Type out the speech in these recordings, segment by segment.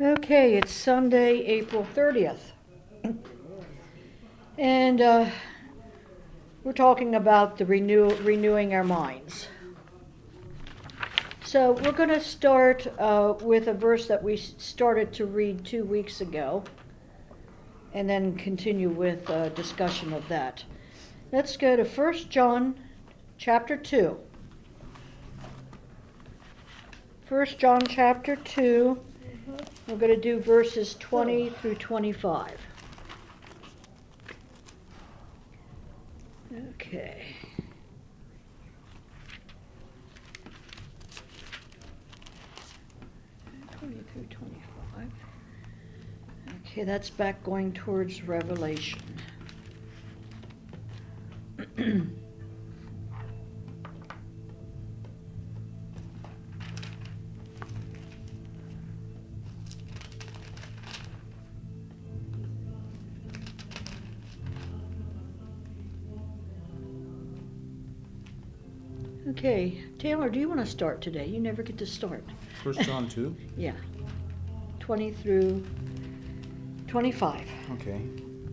Okay, it's Sunday, April 30th. And uh, we're talking about the renew- renewing our minds. So we're going to start uh, with a verse that we started to read two weeks ago, and then continue with a discussion of that. Let's go to 1 John chapter 2. 1 John chapter 2, we're going to do verses 20 through 25. Okay. Twenty through twenty-five. Okay, that's back going towards Revelation. Okay, Taylor, do you want to start today? You never get to start. First John 2? Yeah. 20 through 25. Okay.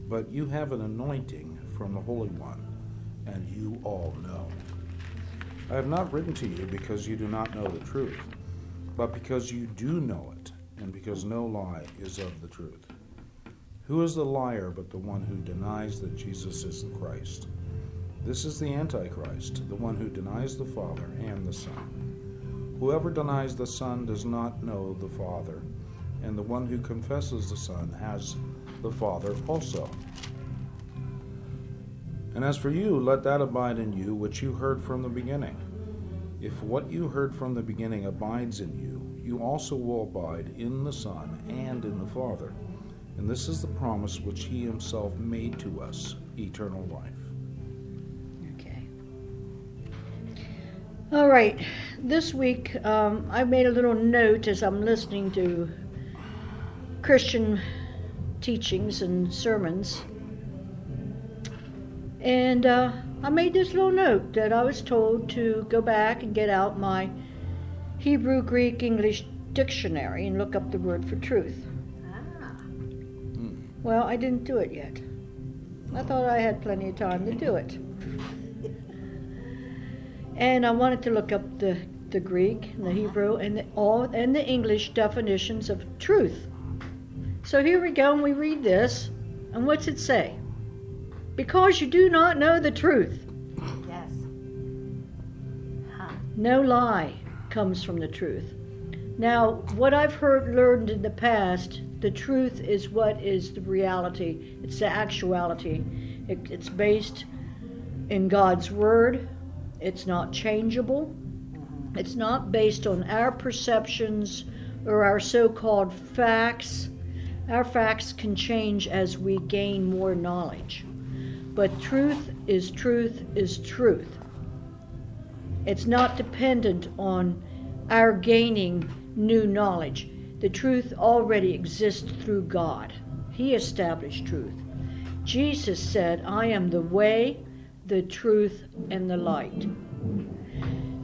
But you have an anointing from the Holy One, and you all know. I have not written to you because you do not know the truth, but because you do know it, and because no lie is of the truth. Who is the liar but the one who denies that Jesus is the Christ? This is the Antichrist, the one who denies the Father and the Son. Whoever denies the Son does not know the Father, and the one who confesses the Son has the Father also. And as for you, let that abide in you which you heard from the beginning. If what you heard from the beginning abides in you, you also will abide in the Son and in the Father. And this is the promise which he himself made to us eternal life. All right. This week, um, I made a little note as I'm listening to Christian teachings and sermons. And uh, I made this little note that I was told to go back and get out my Hebrew, Greek, English dictionary and look up the word for truth. Well, I didn't do it yet. I thought I had plenty of time to do it. And I wanted to look up the, the Greek and the uh-huh. Hebrew and the, all and the English definitions of truth. So here we go, and we read this. And what's it say? Because you do not know the truth. Yes. Huh. No lie comes from the truth. Now, what I've heard learned in the past, the truth is what is the reality. It's the actuality. It, it's based in God's word. It's not changeable. It's not based on our perceptions or our so-called facts. Our facts can change as we gain more knowledge. But truth is truth is truth. It's not dependent on our gaining new knowledge. The truth already exists through God. He established truth. Jesus said, I am the way, the truth, and the light.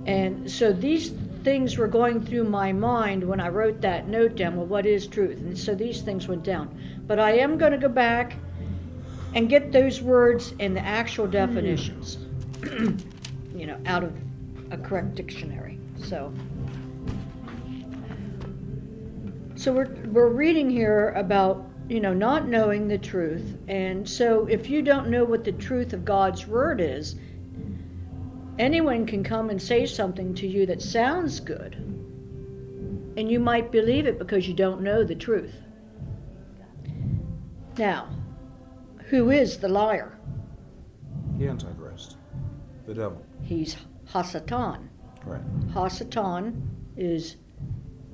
And so these things were going through my mind when I wrote that note down. Well, what is truth? And so these things went down. But I am going to go back and get those words and the actual definitions, you know, out of a correct dictionary. So. So we're, we're reading here about, you know, not knowing the truth. And so if you don't know what the truth of God's word is, anyone can come and say something to you that sounds good. And you might believe it because you don't know the truth. Now, who is the liar? The Antichrist, the devil. He's Hasatan. Right. Hasatan is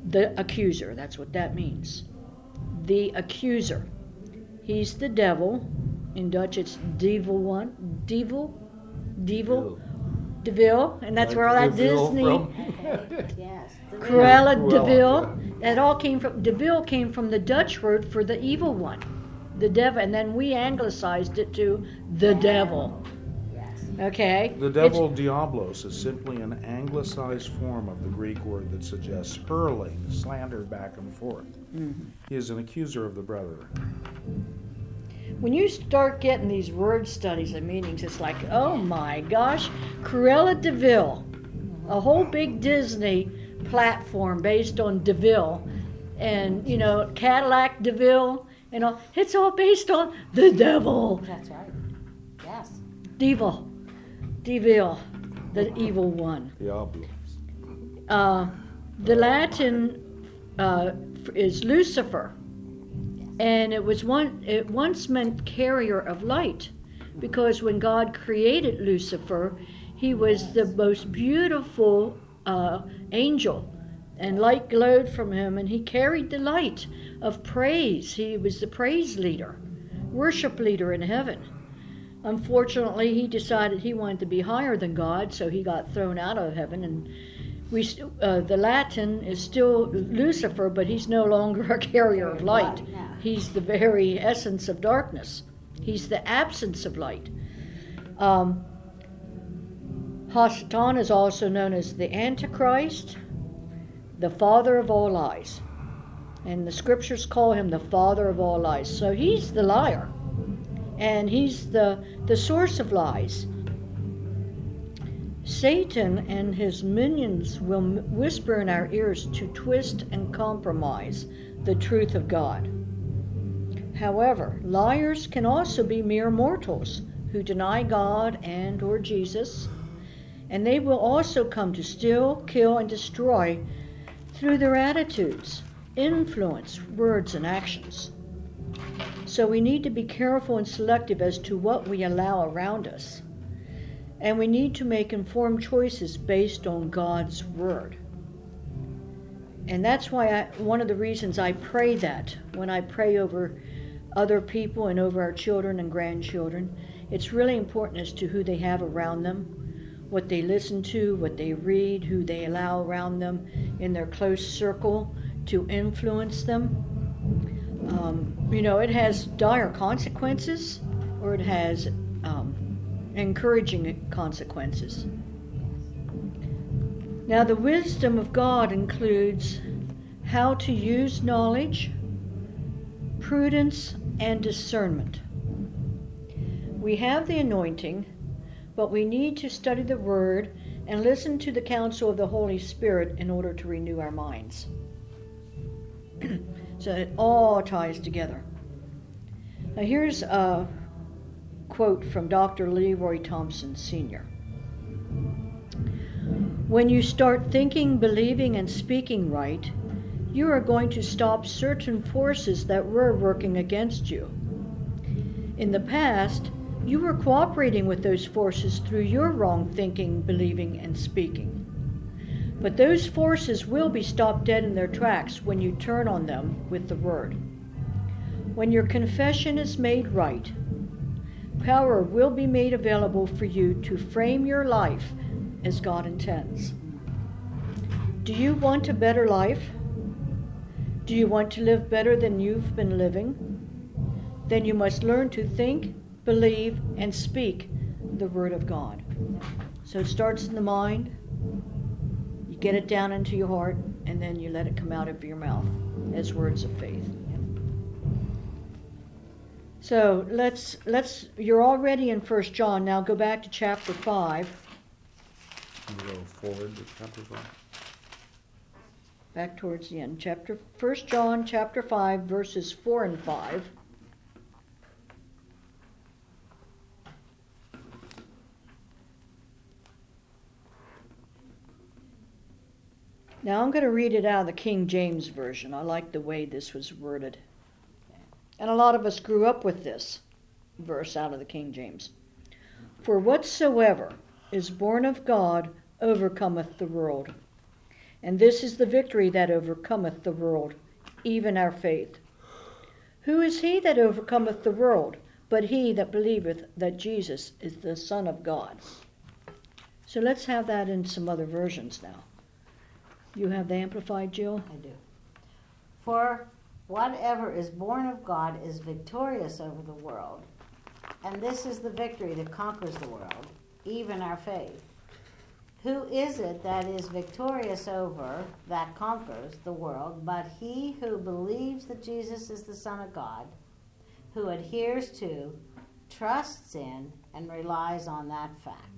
the accuser. That's what that means. The accuser. He's the devil. In Dutch, it's devil one, devil, devil, devil, and that's Like where all that Deville Disney. Yes. Cruella Cruella, de Vil. That all came from de Vil came from the Dutch word for the evil one, the devil, and then we anglicized it to the devil. Yes. Okay. The It's- devil diablos is simply an anglicized form of the Greek word that suggests hurling slander back and forth. Mm-hmm. He is an accuser of the brethren. when you start getting these word studies and meanings, it's like, oh my gosh, Cruella de Vil, a whole big Disney platform based on Deville, and you know Cadillac DeVille, and all. It's all based on the devil. That's right. Yes. Devil, Devil, the evil one. Diablos. Uh, the Latin uh, is Lucifer, and it was one. It once meant carrier of light, because when God created Lucifer, he was the most beautiful uh, angel, and light glowed from him, and he carried the light of praise. He was the praise leader, worship leader in heaven. Unfortunately, he decided he wanted to be higher than God, so he got thrown out of heaven. And we, st- uh, the Latin is still Lucifer, but he's no longer a carrier of light. He's the very essence of darkness. He's the absence of light. Um, Hasatan is also known as the Antichrist, the father of all lies. And the scriptures call him the father of all lies. So he's the liar. And he's the, the source of lies. Satan and his minions will whisper in our ears to twist and compromise the truth of God. However, liars can also be mere mortals who deny God and or Jesus, and they will also come to steal, kill and destroy through their attitudes, influence, words and actions. So we need to be careful and selective as to what we allow around us. And we need to make informed choices based on God's Word. And that's why I, one of the reasons I pray that when I pray over other people and over our children and grandchildren, it's really important as to who they have around them, what they listen to, what they read, who they allow around them in their close circle to influence them. Um, you know, it has dire consequences or it has um, encouraging consequences. Now, the wisdom of God includes how to use knowledge, prudence, and discernment. We have the anointing, but we need to study the Word and listen to the counsel of the Holy Spirit in order to renew our minds. so it all ties together. Now, here's a quote from Dr. Leroy Thompson, Sr. When you start thinking, believing, and speaking right, you are going to stop certain forces that were working against you. In the past, you were cooperating with those forces through your wrong thinking, believing, and speaking. But those forces will be stopped dead in their tracks when you turn on them with the Word. When your confession is made right, power will be made available for you to frame your life as God intends. Do you want a better life? Do you want to live better than you've been living? Then you must learn to think, believe, and speak the Word of God. So it starts in the mind, you get it down into your heart, and then you let it come out of your mouth as words of faith. So let's let's you're already in First John. Now go back to chapter five. Go forward to chapter five. back towards the end. Chapter First John chapter five verses four and five. Now I'm going to read it out of the King James Version. I like the way this was worded. And a lot of us grew up with this verse out of the King James. For whatsoever is born of God overcometh the world. And this is the victory that overcometh the world, even our faith. Who is he that overcometh the world, but he that believeth that Jesus is the Son of God? So let's have that in some other versions now. You have the Amplified, Jill? I do. For whatever is born of God is victorious over the world. And this is the victory that conquers the world, even our faith. Who is it that is victorious over, that conquers the world, but he who believes that Jesus is the Son of God, who adheres to, trusts in, and relies on that fact?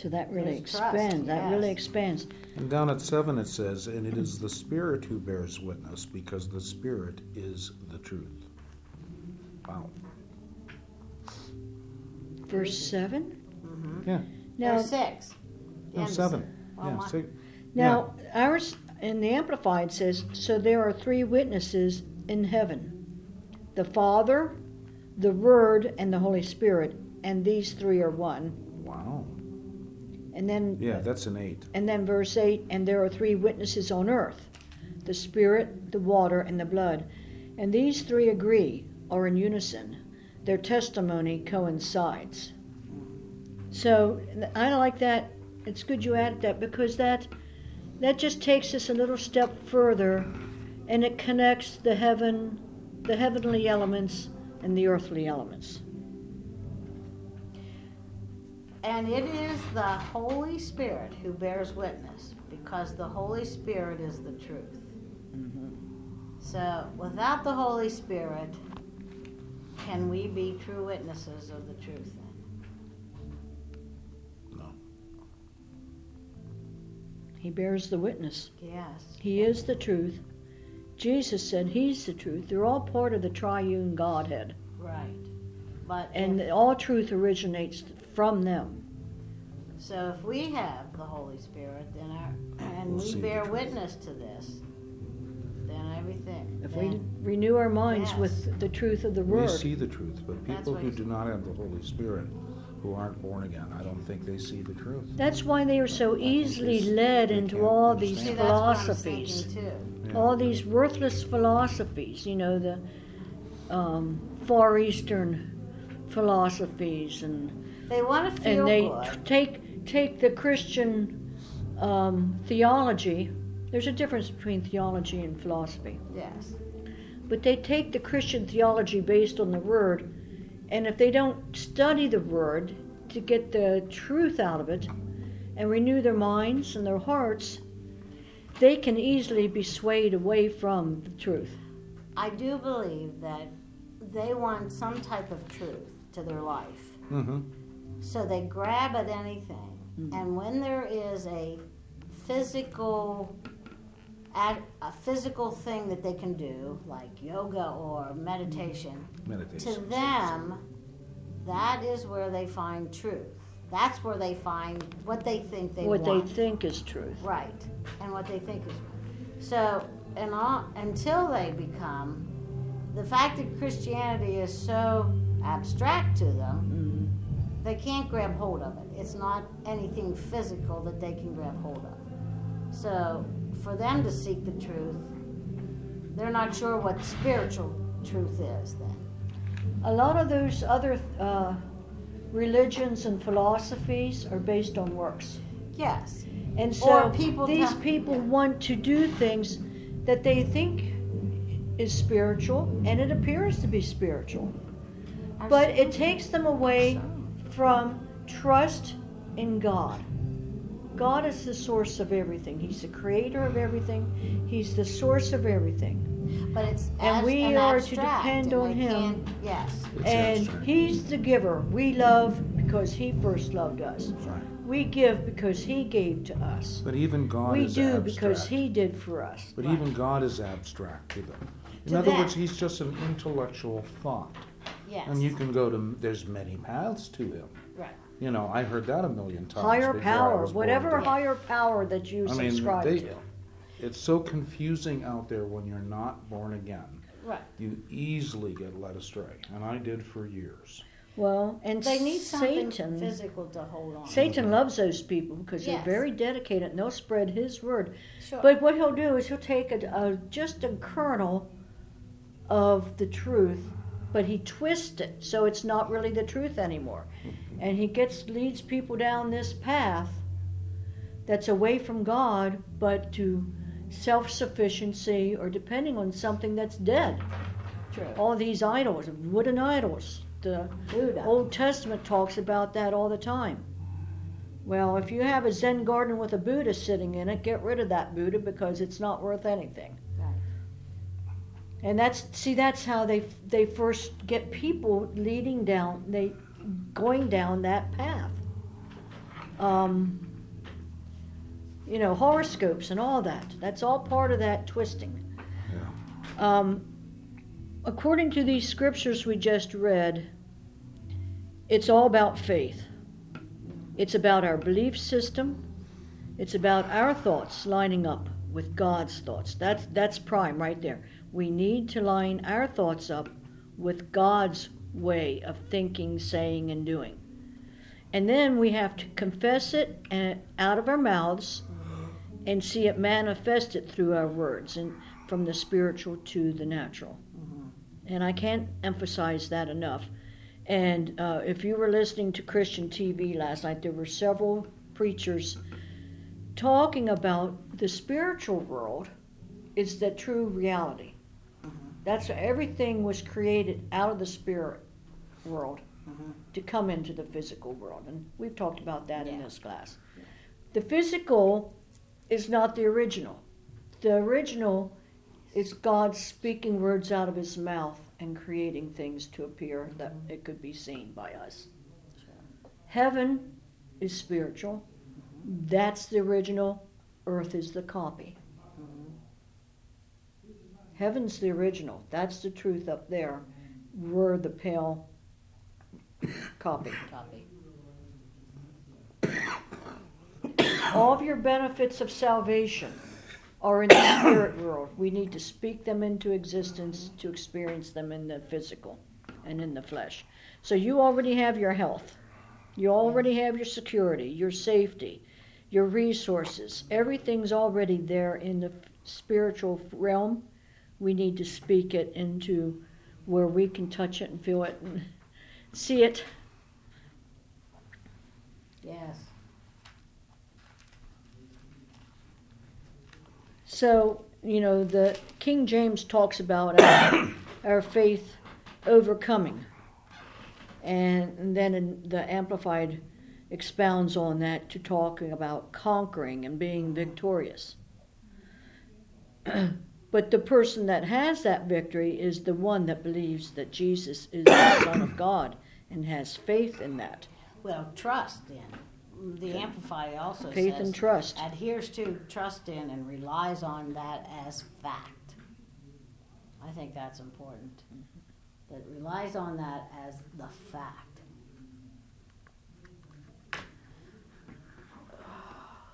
So that really There's trust, expands. That really expands. And down at seven it says, And it is the Spirit who bears witness, because the Spirit is the truth. Wow. Verse 7? Mm-hmm. Yeah. Now, There's six. No, oh, end of seven. six. Well, Yeah. my- see- now ours in the Amplified says, So there are three witnesses in heaven the Father, the Word, and the Holy Spirit, and these three are one. And then Yeah, that's an eight. And then verse 8 and there are three witnesses on earth the Spirit, the water, and the blood. And these three agree, or in unison. Their testimony coincides. So I like that. It's good you added that because that that just takes us a little step further and it connects the heaven the heavenly elements and the earthly elements. And it is the Holy Spirit who bears witness, because the Holy Spirit is the truth. Mm-hmm. So, without the Holy Spirit, can we be true witnesses of the truth then? No. He bears the witness. Yes. He is the truth. Jesus said he's the truth. They're all part of the triune Godhead. Right. But And if- all truth originates from them. So if we have the Holy Spirit, then our and We'll we see the bear truth. witness to this, then everything. If then, we renew our minds Yes. with the truth of the word, We Word. see the truth, but That's people what who he do not have the Holy Spirit, who aren't born again, I don't think they see the truth. That's why they are so easily led into all these See, that's what I'm philosophies. thinking too. Yeah. All these worthless philosophies, you know, the um, Far Eastern philosophies and They want to feel and they good. t- take take the Christian um, theology. There's a difference between theology and philosophy, yes. but they take the Christian theology based on the Word, and if they don't study the Word to get the truth out of it, and renew their minds and their hearts, they can easily be swayed away from the truth. I do believe that they want some type of truth to their life. Mm-hmm. So they grab at anything. Mm-hmm. And when there is a physical act, a physical thing that they can do, like yoga or meditation, mm-hmm. Meditation. to them, that is where they find truth. That's where they find what they think they what want. they think is truth. Right, and what they think is right. So, and all, until they become, the fact that Christianity is so abstract to them, mm-hmm. they can't grab hold of it. It's not anything physical that they can grab hold of. So, for them to seek the truth, they're not sure what spiritual truth is then. A lot of those other uh, religions and philosophies are based on works. Yes. And so people these tell- people yeah. want to do things that they think is spiritual, and it appears to be spiritual. But it takes them away from trust in God. God is the source of everything. He's the creator of everything. He's the source of everything. But it's And as- we an are to depend on Him. Yes. It's and abstract. He's the giver. We love because He first loved us. Right. We give because He gave to us. But even God we is do abstract. because He did for us. But even God is abstract to them. In To other them. words, he's just an intellectual thought. Yes. And you can go to, there's many paths to him. Right. You know, I heard that a million times. Higher before I power, was born whatever again. higher power that you I mean, subscribe they- to. It's so confusing out there when you're not born again. Right. You easily get led astray, and I did for years. Well, and They need something Satan. physical to hold on. Satan loves those people because Yes. they're very dedicated and they'll spread his word. Sure. But what he'll do is he'll take a, a just a kernel of the truth, but he twists it so it's not really the truth anymore, and he gets leads people down this path that's away from God, but to self-sufficiency or depending on something that's dead. True. All these idols, wooden idols. The Buddha. Old Testament talks about that all the time. Well, if you have a Zen garden with a Buddha sitting in it, get rid of that Buddha because it's not worth anything. And that's see that's how they they first get people leading down they going down that path. Um, you know, horoscopes and all that. That's all part of that twisting. Um, according to these scriptures we just read, it's all about faith. It's about our belief system. It's about our thoughts lining up with God's thoughts. That's that's prime right there. We need to line our thoughts up with God's way of thinking, saying, and doing. And then we have to confess it out of our mouths and see it manifested through our words and from the spiritual to the natural. And I can't emphasize that enough. And uh, if you were listening to Christian TV last night, there were several preachers talking about the spiritual world is the true reality. That's everything was created out of the spirit world mm-hmm. to come into the physical world, and we've talked about that in this class. The physical is not the original. The original is God speaking words out of His mouth and creating things to appear that mm-hmm. it could be seen by us. Heaven is spiritual. Mm-hmm. That's the original. Earth is the copy. Heaven's the original. That's the truth up there. We're the pale copy. Copy. All of your benefits of salvation are in the spirit world. We need to speak them into existence to experience them in the physical and in the flesh. So you already have your health. You already have your security, your safety, your resources. Everything's already there in the spiritual realm. We need to speak it into where we can touch it and feel it and see it. Yes. So, you know, the King James talks about our, our faith overcoming. And then in the Amplified expounds on that to talking about conquering and being victorious. but the person that has that victory is the one that believes that Jesus is the Son of God and has faith in that. Well, trust in. The Amplified also Faith says and trust. adheres to, trust in, and relies on that as fact. I think that's important. That relies on that as the fact.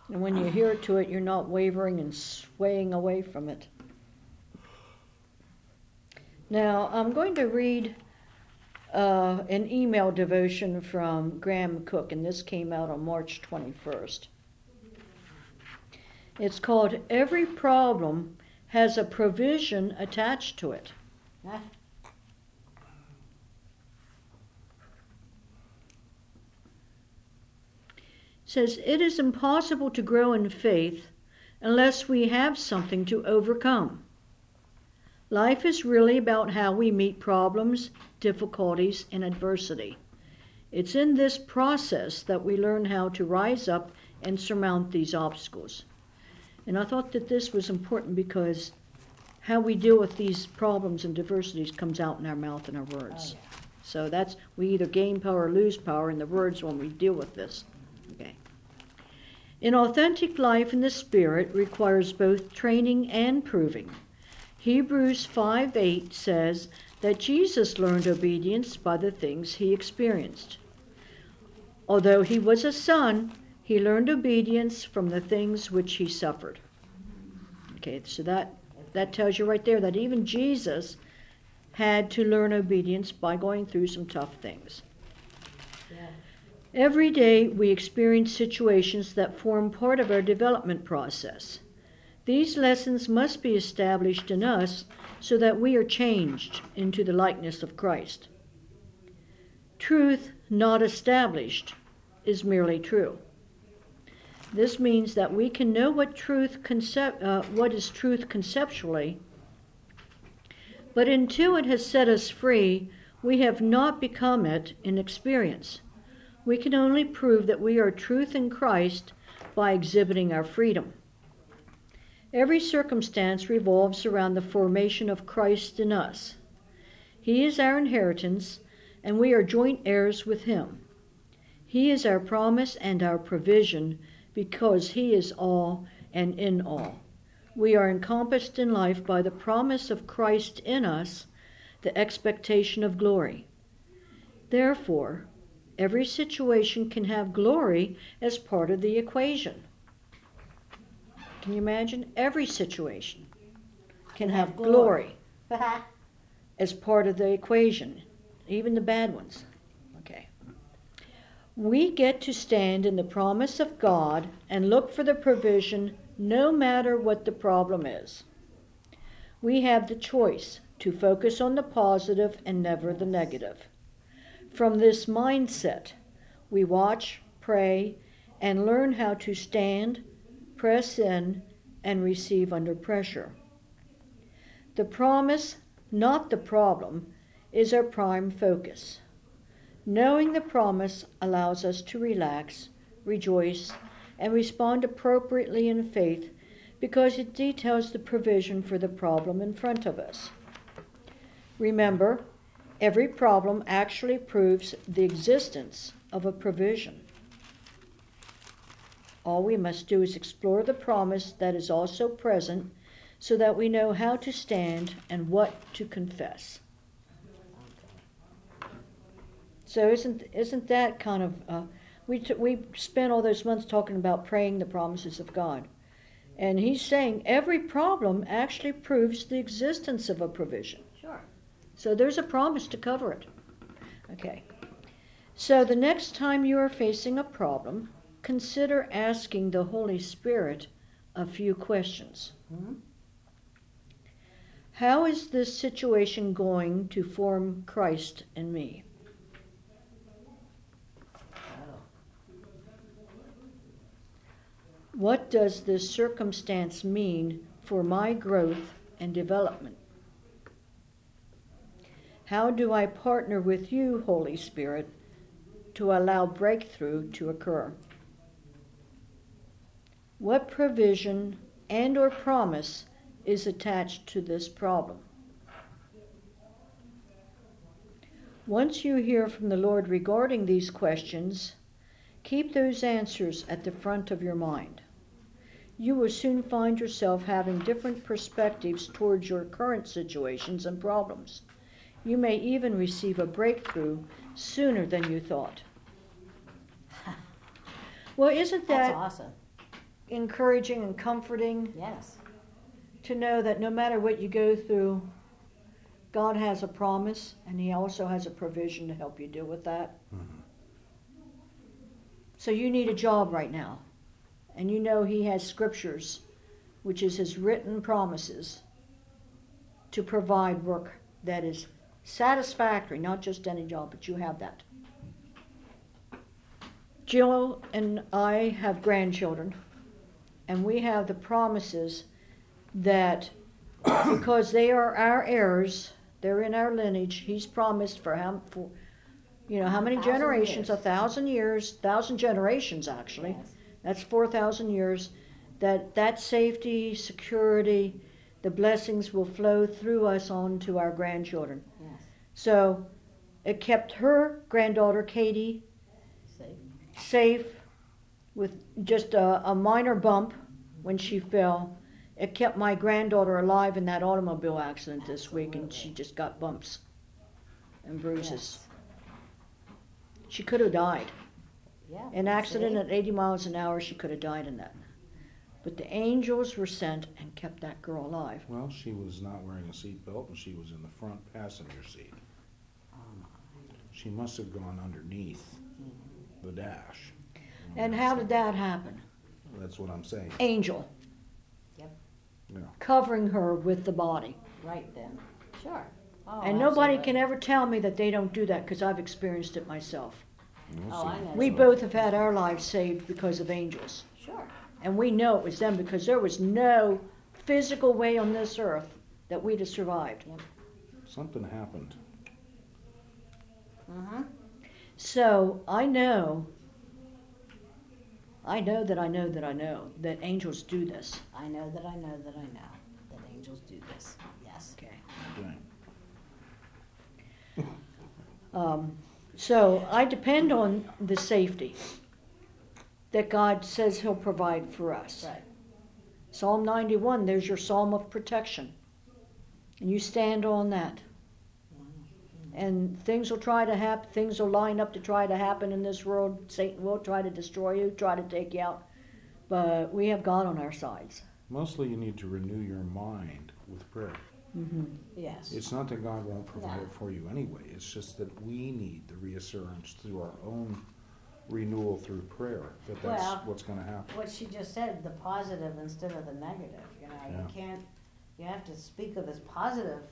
And when you hear to it, you're not wavering and swaying away from it. Now, I'm going to read uh, an email devotion from Graham Cooke, and this came out on March 21st. It's called Every Problem Has a Provision Attached to It. Says it is impossible to grow in faith unless we have something to overcome. Life is really about how we meet problems, difficulties, and adversity. It's in this process that we learn how to rise up and surmount these obstacles. And I thought that this was important because how we deal with these problems and diversities comes out in our mouth and our words. Oh, so that's we either gain power or lose power in the words when we deal with this. Okay. An authentic life in the Spirit requires both training and proving. Hebrews 5 8 says that Jesus learned obedience by the things he experienced. Although he was a son, he learned obedience from the things which he suffered. Okay, so that, that tells you right there that even Jesus had to learn obedience by going through some tough things. Every day we experience situations that form part of our development process. These lessons must be established in us so that we are changed into the likeness of Christ. Truth not established is merely true. This means that we can know what truth concept, uh, what is truth conceptually, but until it has set us free, we have not become it in experience. We can only prove that we are truth in Christ by exhibiting our freedom. Every circumstance revolves around the formation of Christ in us. He is our inheritance, and we are joint heirs with Him. He is our promise and our provision because He is all and in all. We are encompassed in life by the promise of Christ in us, the expectation of glory. Therefore, every situation can have glory as part of the equation. Can you imagine? Every situation can have, glory. as part of the equation, even the bad ones. Okay. We get to stand in the promise of God and look for the provision no matter what the problem is. We have the choice to focus on the positive and never the negative. From this mindset, we watch, pray, and learn how to stand, press in, and receive under pressure. The promise, not the problem, is our prime focus. Knowing the promise allows us to relax, rejoice, and respond appropriately in faith because it details the provision for the problem in front of us. Remember, every problem actually proves the existence of a provision. All we must do is explore the promise that is also present so that we know how to stand and what to confess. So isn't isn't that kind of uh, we t- we spent all those months talking about praying the promises of God, and he's saying every problem actually proves the existence of a provision. Sure. So there's a promise to cover it. Okay. So the next time you are facing a problem, consider asking the Holy Spirit a few questions. Mhm. How is this situation going to form Christ in me? What does this circumstance mean for my growth and development? How do I partner with you, Holy Spirit, to allow breakthrough to occur? What provision and or promise is attached to this problem? Once you hear from the Lord regarding these questions, keep those answers at the front of your mind. You will soon find yourself having different perspectives towards your current situations and problems. You may even receive a breakthrough sooner than you thought. Well, isn't That's that awesome. Encouraging and comforting Yes. to know that no matter what you go through, God has a promise and He also has a provision to help you deal with that? Mm-hmm. So you need a job right now, and you know He has scriptures, which is His written promises, to provide work that is satisfactory, not just any job, but you have that. Jill and I have grandchildren, and we have the promises that because they are our heirs, they're in our lineage. He's promised for how for you know how many Thousand generations? years. A thousand years, thousand generations actually. Yes. That's four thousand years. That that safety, security, the blessings will flow through us on to our grandchildren. Yes. So it kept her granddaughter Katie See? safe with just a, a minor bump when she fell. It kept my granddaughter alive in that automobile accident this week, and she just got bumps and bruises. Yes. She could have died. Yeah. An accident at 80 miles an hour, she could have died in that. But the angels were sent and kept that girl alive. Well, she was not wearing a seatbelt and she was in the front passenger seat. Oh. She must have gone underneath the dash. And how did that happen? That's what I'm saying. Angel. Yep. Yeah. Covering her with the body. Right then. Sure. Oh, and nobody absolutely. can ever tell me that they don't do that because I've experienced it myself. We'll Oh, see. I know. We both have had our lives saved because of angels. Sure. And we know it was them because there was no physical way on this earth that we'd have survived. Something happened. Mm-hmm. So I know, I know that I know that I know that angels do this. I know that I know that I know that angels do this. Yes. Okay. Okay. Um, so I depend on the safety that God says He'll provide for us. Right. Psalm 91, there's your psalm of protection. And you stand on that. And things will try to happen, things will line up to try to happen in this world. Satan will try to destroy you, try to take you out. But we have God on our sides. Mostly you need to renew your mind with prayer. Mm-hmm. Yes. It's not that God won't provide No. it for you anyway. It's just that we need the reassurance through our own renewal through prayer that that's Well- what's going to happen. what she just said, the positive instead of the negative. You know, Yeah. you can't. You have to speak of this positive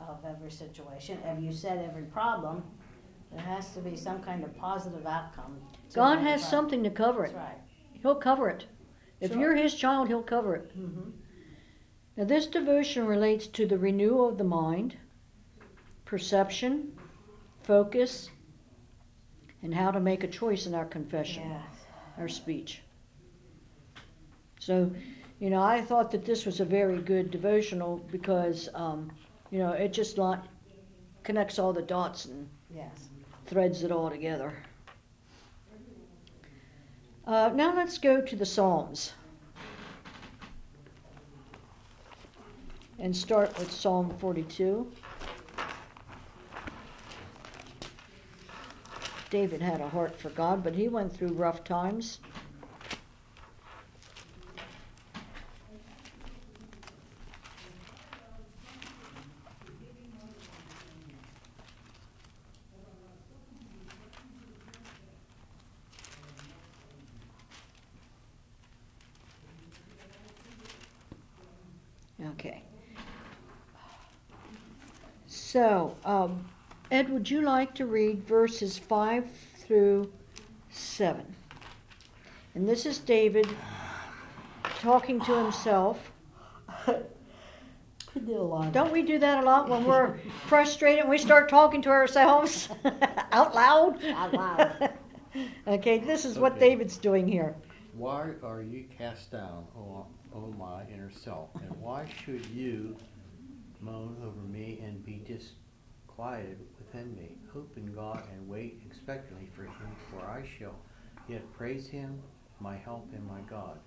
of every situation. And you said every problem. There has to be some kind of positive outcome. to God every has problem. something to cover That's it. right. He'll cover it. If Sure. you're His child, He'll cover it. Mm-hmm. Now, this devotion relates to the renewal of the mind, perception, focus, and how to make a choice in our confession, Yes. our speech. So, you know, I thought that this was a very good devotional because, um, you know, it just like connects all the dots and Yes. threads it all together. Uh, now let's go to the Psalms. And start with Psalm 42. David had a heart for God, but he went through rough times. Okay. So, um, Ed, would you like to read verses 5 through 7? And this is David talking to himself. We did a lot. Don't we do that a lot when we're frustrated and we start talking to ourselves out loud? Out loud. okay, this is what Okay. David's doing here. Why are you cast down, O, o my inner self? And why should you moan over me and be disquieted within me? Hope in God and wait expectantly for him, for I shall yet praise him, my help and my God.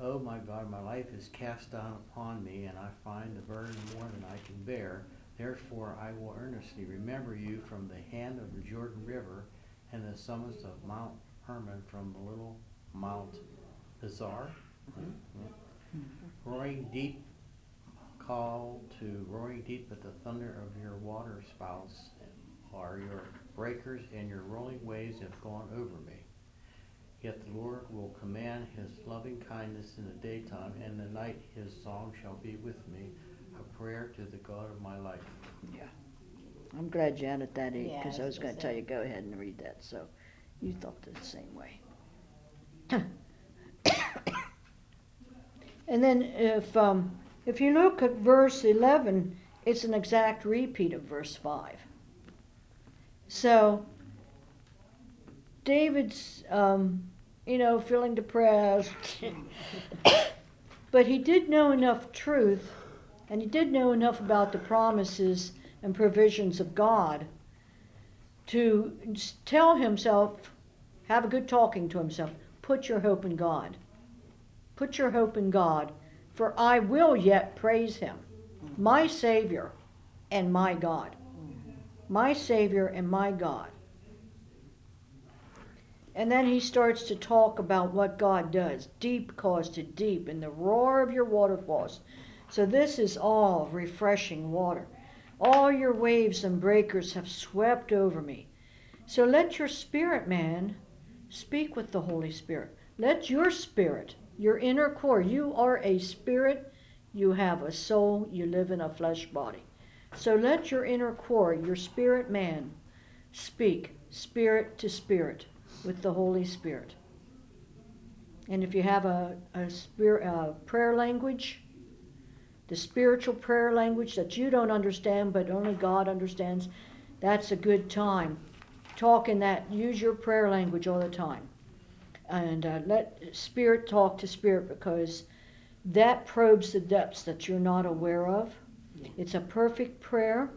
O my God, my life is cast down upon me, and I find the burden more than I can bear. Therefore I will earnestly remember you from the hand of the Jordan River and the summits of Mount Hermon from the little Mount Azar. Mm-hmm. Roaring deep, call to roaring deep at the thunder of your water spouts are your breakers, and your rolling waves have gone over me. Yet the Lord will command his loving kindness in the daytime, and the night his song shall be with me, a prayer to the God of my life. Yeah. I'm glad you added that in Yeah, because I I was was going gonna tell you go ahead and read that. So you thought the same way. and then if um, if you look at verse 11, it's an exact repeat of verse 5. So David's um, you know feeling depressed, but he did know enough truth, and he did know enough about the promises and provisions of God to tell himself, have a good talking to himself, put your hope in God. Put your hope in God, for I will yet praise him, my Savior and my God. My Savior and my God. And then he starts to talk about what God does. Deep calls to deep in the roar of your waterfalls. So this is all refreshing water. All your waves and breakers have swept over me. So let your spirit man Speak with the Holy Spirit. Let your spirit, your inner core, you are a spirit, you have a soul, you live in a flesh body. So let your inner core, your spirit man, speak spirit to spirit with the Holy Spirit. And if you have a, a, a prayer language, the spiritual prayer language that you don't understand but only God understands, that's a good time. Talk in that, use your prayer language all the time. And uh, let spirit talk to spirit because that probes the depths that you're not aware of. It's a perfect prayer.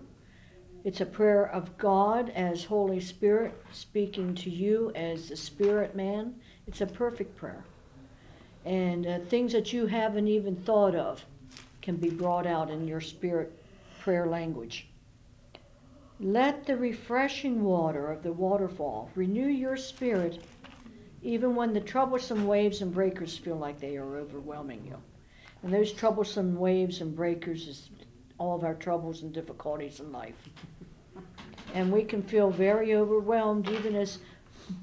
It's a prayer of God as Holy Spirit speaking to you as the spirit man. It's a perfect prayer. And uh, things that you haven't even thought of can be brought out in your spirit prayer language. Let the refreshing water of the waterfall renew your spirit even when the troublesome waves and breakers feel like they are overwhelming you. And those troublesome waves and breakers is all of our troubles and difficulties in life. and we can feel very overwhelmed even as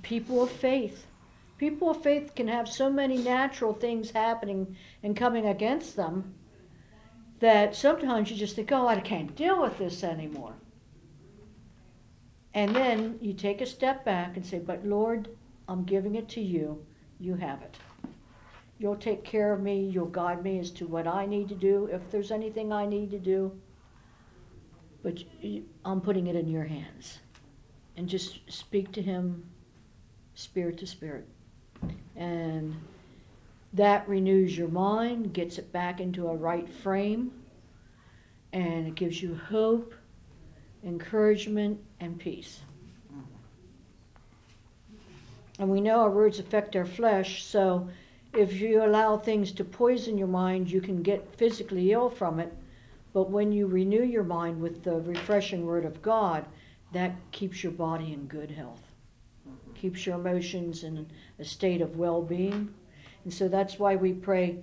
people of faith. People of faith can have so many natural things happening and coming against them that sometimes you just think, oh, I can't deal with this anymore. And then you take a step back and say, but Lord, I'm giving it to you. You have it. You'll take care of me. You'll guide me as to what I need to do, if there's anything I need to do. But I'm putting it in your hands. And just speak to Him spirit to spirit. And that renews your mind, gets it back into a right frame, and it gives you hope, encouragement, and peace. And we know our words affect our flesh, so if you allow things to poison your mind, you can get physically ill from it. But when you renew your mind with the refreshing word of God, that keeps your body in good health, keeps your emotions in a state of well being and so that's why we pray,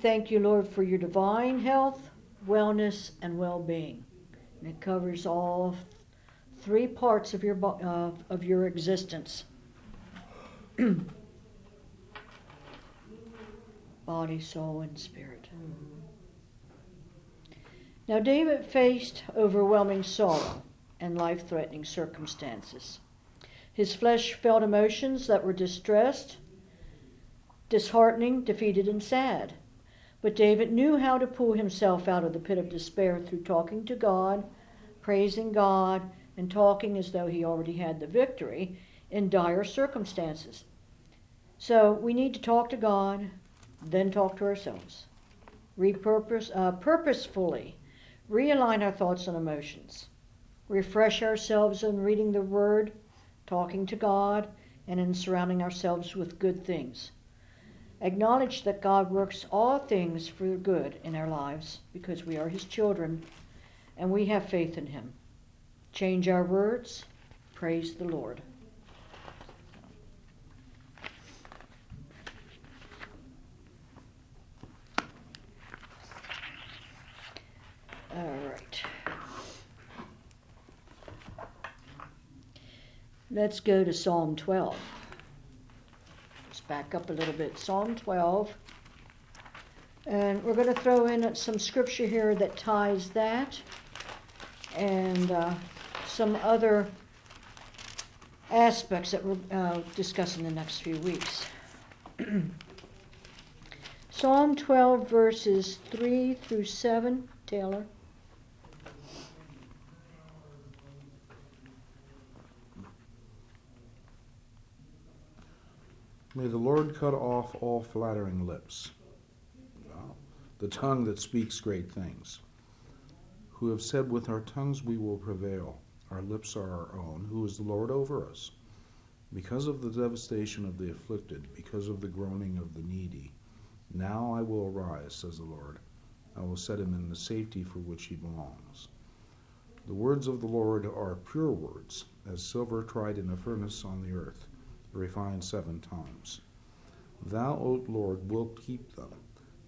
Thank you, Lord, for your divine health, wellness, and well being. And it covers all three parts of your, uh, of your existence body, soul, and spirit. Hmm. Now, David faced overwhelming sorrow and life threatening circumstances. His flesh felt emotions that were distressed disheartening, defeated, and sad. But David knew how to pull himself out of the pit of despair through talking to God, praising God, and talking as though he already had the victory in dire circumstances. So we need to talk to God, then talk to ourselves. Repurpose, uh, purposefully realign our thoughts and emotions. Refresh ourselves in reading the Word, talking to God, and in surrounding ourselves with good things. Acknowledge that God works all things for good in our lives because we are His children and we have faith in Him. Change our words. Praise the Lord. All right. Let's go to Psalm 12 Let's back up a little bit. Psalm 12. And we're going to throw in some scripture here that ties that and uh, some other aspects that we'll uh, discuss in the next few weeks. Psalm 12, verses 3 through 7. Taylor. May the Lord cut off all flattering lips, the tongue that speaks great things. Who have said, With our tongues we will prevail, our lips are our own, who is the Lord over us? Because of the devastation of the afflicted, because of the groaning of the needy, now I will arise, says the Lord. I will set him in the safety for which he belongs. The words of the Lord are pure words, as silver tried in a furnace on the earth refined seven times. Thou, O Lord, wilt keep them.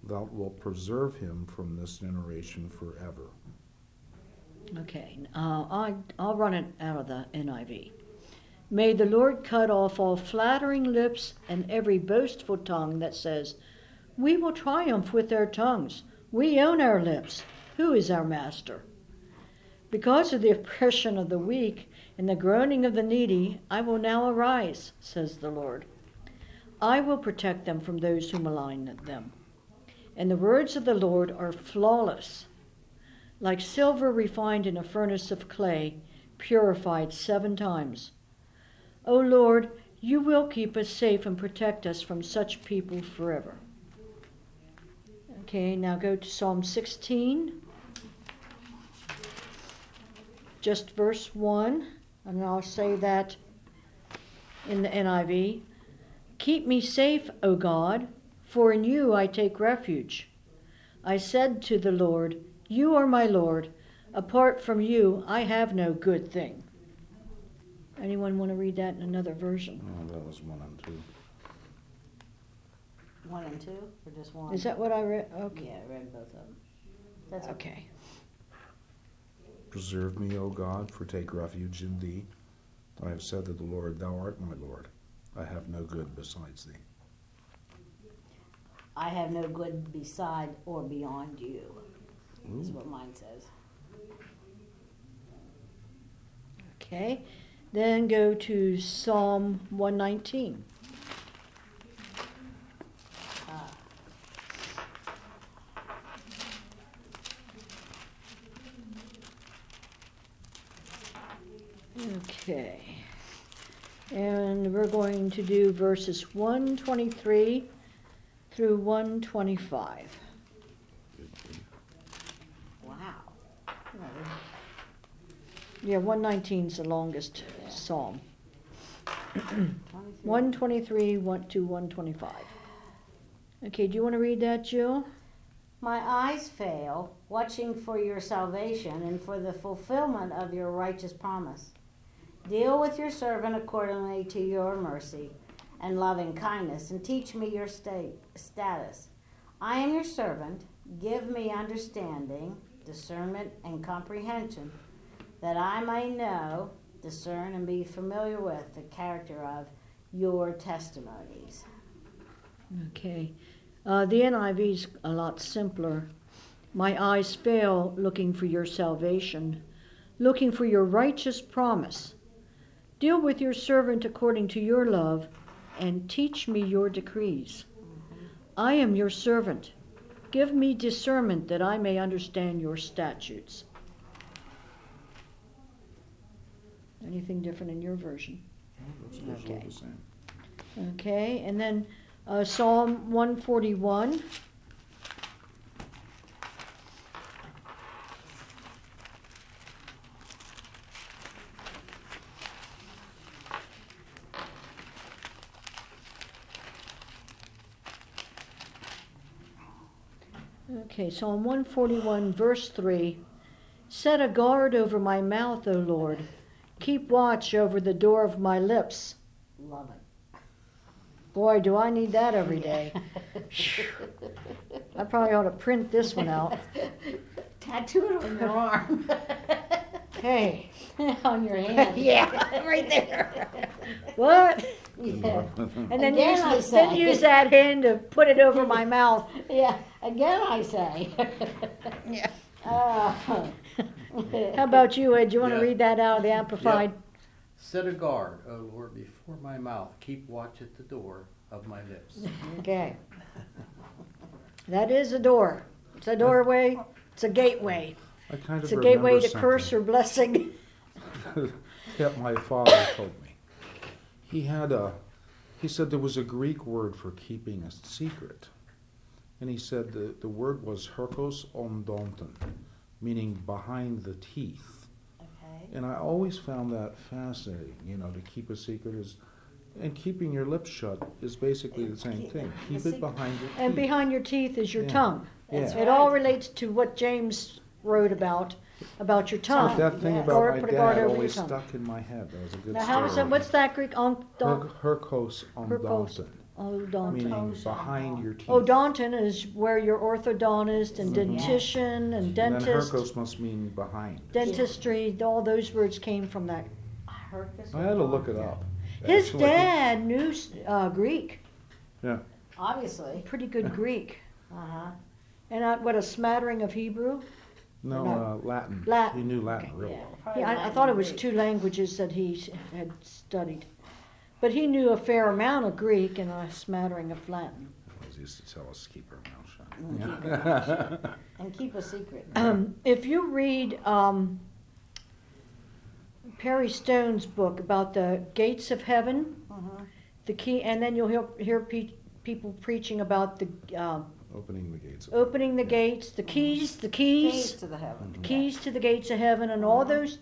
Thou wilt preserve him from this generation forever. Okay, uh, I, I'll run it out of the NIV. May the Lord cut off all flattering lips and every boastful tongue that says, We will triumph with our tongues. We own our lips. Who is our master? Because of the oppression of the weak and the groaning of the needy, I will now arise, says the Lord. I will protect them from those who malign them. And the words of the Lord are flawless, like silver refined in a furnace of clay, purified seven times. O Lord, you will keep us safe and protect us from such people forever. Okay, now go to Psalm 16, just verse 1, and I'll say that in the NIV. Keep me safe, O God, for in you I take refuge. I said to the Lord, You are my Lord. Apart from you, I have no good thing. Anyone want to read that in another version? Oh, that was one and two. One and two, or just one? Is that what I read? Okay. Yeah, I read both of them. That's okay. Okay. Preserve me, O God, for take refuge in thee. I have said to the Lord, Thou art my Lord. I have no good besides thee. I have no good beside or beyond you, is what mine says. Okay. Then go to Psalm 119. Ah. Okay. And we're going to do verses 123 through 125. Wow. Yeah, 119 is the longest psalm. 123 one to 125. Okay, do you want to read that, Jill? My eyes fail, watching for your salvation and for the fulfillment of your righteous promise. Deal with your servant accordingly to your mercy and loving kindness, and teach me your state, status. I am your servant. Give me understanding, discernment, and comprehension, that I may know, discern, and be familiar with the character of your testimonies. Okay. Uh, the NIV's a lot simpler. My eyes fail looking for your salvation, looking for your righteous promise. Deal with your servant according to your love, and teach me your decrees. I am your servant. Give me discernment that I may understand your statutes. Anything different in your version? Okay. Okay, and then uh, Psalm 141. Okay, Psalm 141, verse 3. Set a guard over my mouth, O Lord. Keep watch over the door of my lips. Love it. Boy, do I need that every day. I probably ought to print this one out. Tattoo it on your arm. Hey, on your hand. yeah, right there. What? Yeah. And then Again, use, then use that hand to put it over my mouth. Yeah. Again, I say. Yeah. Uh, How about you, Ed? Do you want to Yeah. read that out of the Amplified? Set a guard, O Lord, before my mouth. Keep watch at the door of my lips. Okay. That is a door. It's a doorway. It's a gateway. I kind of It's a remember gateway to something curse or blessing. that my father told me. He had a, he said there was a Greek word for keeping a secret. And he said the, the word was herkos ondonton, meaning behind the teeth. okay. And I always found that fascinating, you know, to keep a secret is, and keeping your lips shut is basically the same thing. Keep it behind your teeth. And behind your teeth is your Yeah. tongue. That's Yeah. It all relates to what James wrote about, about your tongue. That thing Yeah. about Or my put a guard dad always tongue. stuck in my head. That was a good Now, how is story. that? What's that Greek? On, don, Her, herkos Herkos. Ondonton, odonton. meaning Herkos behind your teeth. Odonton is where your orthodontist and dentition and And then dentist, herkos must mean behind. dentistry, all those words came from that Hircus I had to look it up. His Actually. dad knew uh, Greek, Yeah. Obviously. pretty good Greek, Uh huh. and uh, what a smattering of Hebrew. No, No. uh, Latin. Latin. He knew Latin Okay. real Yeah. well. probably Yeah, I, I Latin thought it was Greek. two languages that he s- had studied, but he knew a fair amount of Greek and a smattering of Latin. He used to tell us to keep our mouth shut. And keep it hush. And keep a secret. Um, if you read um, Perry Stone's book about the gates of heaven, Mhm. the key, and then you'll hear, hear pe- people preaching about the uh, Opening the gates. of- opening the gates, the keys, the Keys keys, to the heaven. the keys to the gates of heaven, and all those.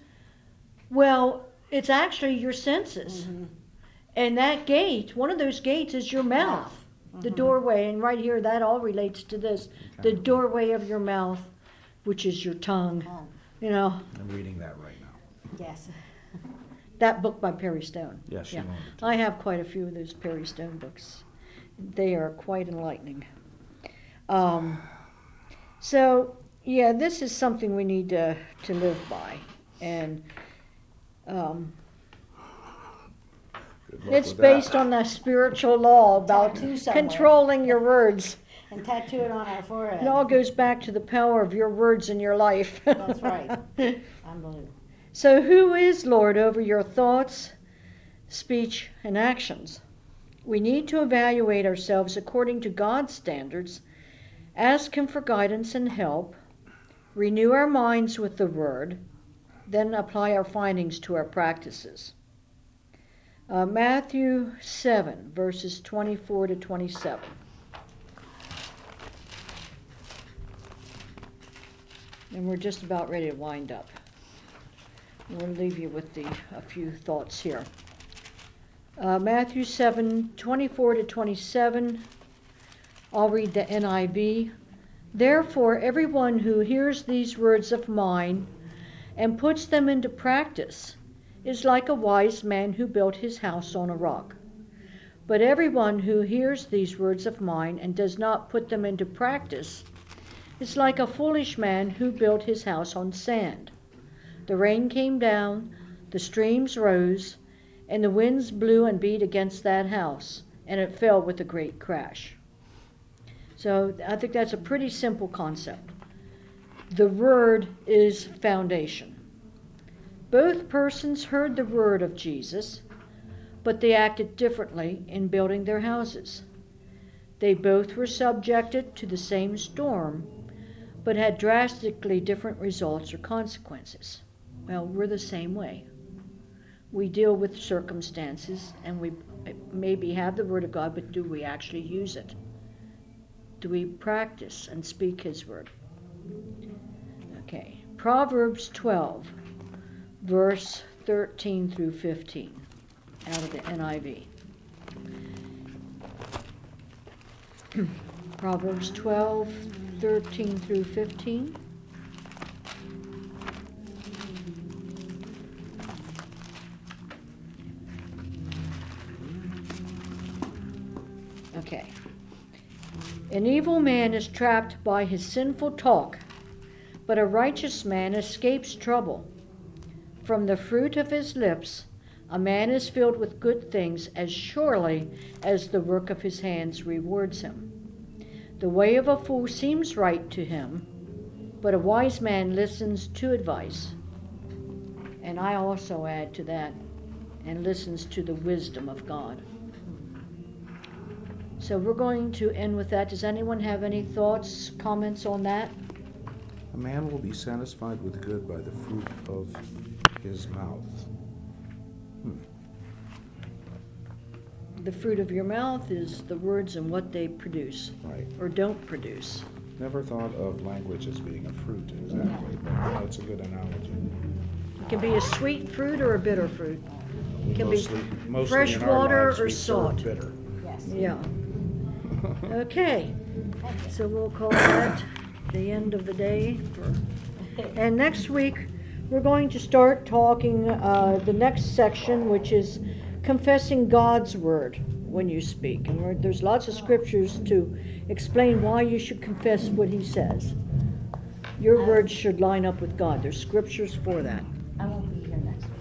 Well, it's actually your senses, Mhm. And that gate, one of those gates, is your mouth, the Mhm. doorway, and right here that all relates to this, the doorway of your mouth, which is your tongue. Oh, You know I'm reading that right now. yes. that book by Perry Stone. Yes, you Yeah. I have quite a few of those Perry Stone books. They are quite enlightening. Um, so, yeah, this is something we need to, to live by. And um, Good luck it's with that. based on the spiritual law about controlling your words. And tattoo it on our forehead. It all goes back to the power of your words in your life. That's right. Unbelievable. So, who is Lord over your thoughts, speech, and actions? We need to evaluate ourselves according to God's standards, ask Him for guidance and help, renew our minds with the Word, then apply our findings to our practices. Uh, Matthew 7, verses 24 to 27. And we're just about ready to wind up. We'll leave you with the, a few thoughts here. Uh, Matthew 7, 24 to 27. I'll read the NIV. Therefore, everyone who hears these words of mine and puts them into practice is like a wise man who built his house on a rock. But everyone who hears these words of mine and does not put them into practice is like a foolish man who built his house on sand. The rain came down, the streams rose, and the winds blew and beat against that house, and it fell with a great crash. So I think that's a pretty simple concept. The word is foundation. Both persons heard the word of Jesus, but they acted differently in building their houses. They both were subjected to the same storm, but had drastically different results or consequences. Well, we're the same way. We deal with circumstances and we maybe have the Word of God, but do we actually use it? Do we practice and speak His Word? Okay. Proverbs 12, verse 13 through 15, out of the NIV. Proverbs 12, 13 through 15. Okay. An evil man is trapped by his sinful talk, but a righteous man escapes trouble. From the fruit of his lips, a man is filled with good things as surely as the work of his hands rewards him. The way of a fool seems right to him, but a wise man listens to advice. And I also add to that, and listens to the wisdom of God. So we're going to end with that. Does anyone have any thoughts, comments on that? A man will be satisfied with good by the fruit of his mouth. Hmm. The fruit of your mouth is the words and what they produce Right. or don't produce. Never thought of language as being a fruit exactly, but that's a good analogy. It can be a sweet fruit or a bitter fruit. It can be mostly, mostly fresh water lives or we serve salt. Bitter. Yes. Yeah. Okay. So we'll call that the end of the day. For, and next week, we're going to start talking uh, the next section, which is confessing God's word when you speak. And there's lots of scriptures to explain why you should confess what He says. Your words should line up with God. There's scriptures for that. I won't be here next week.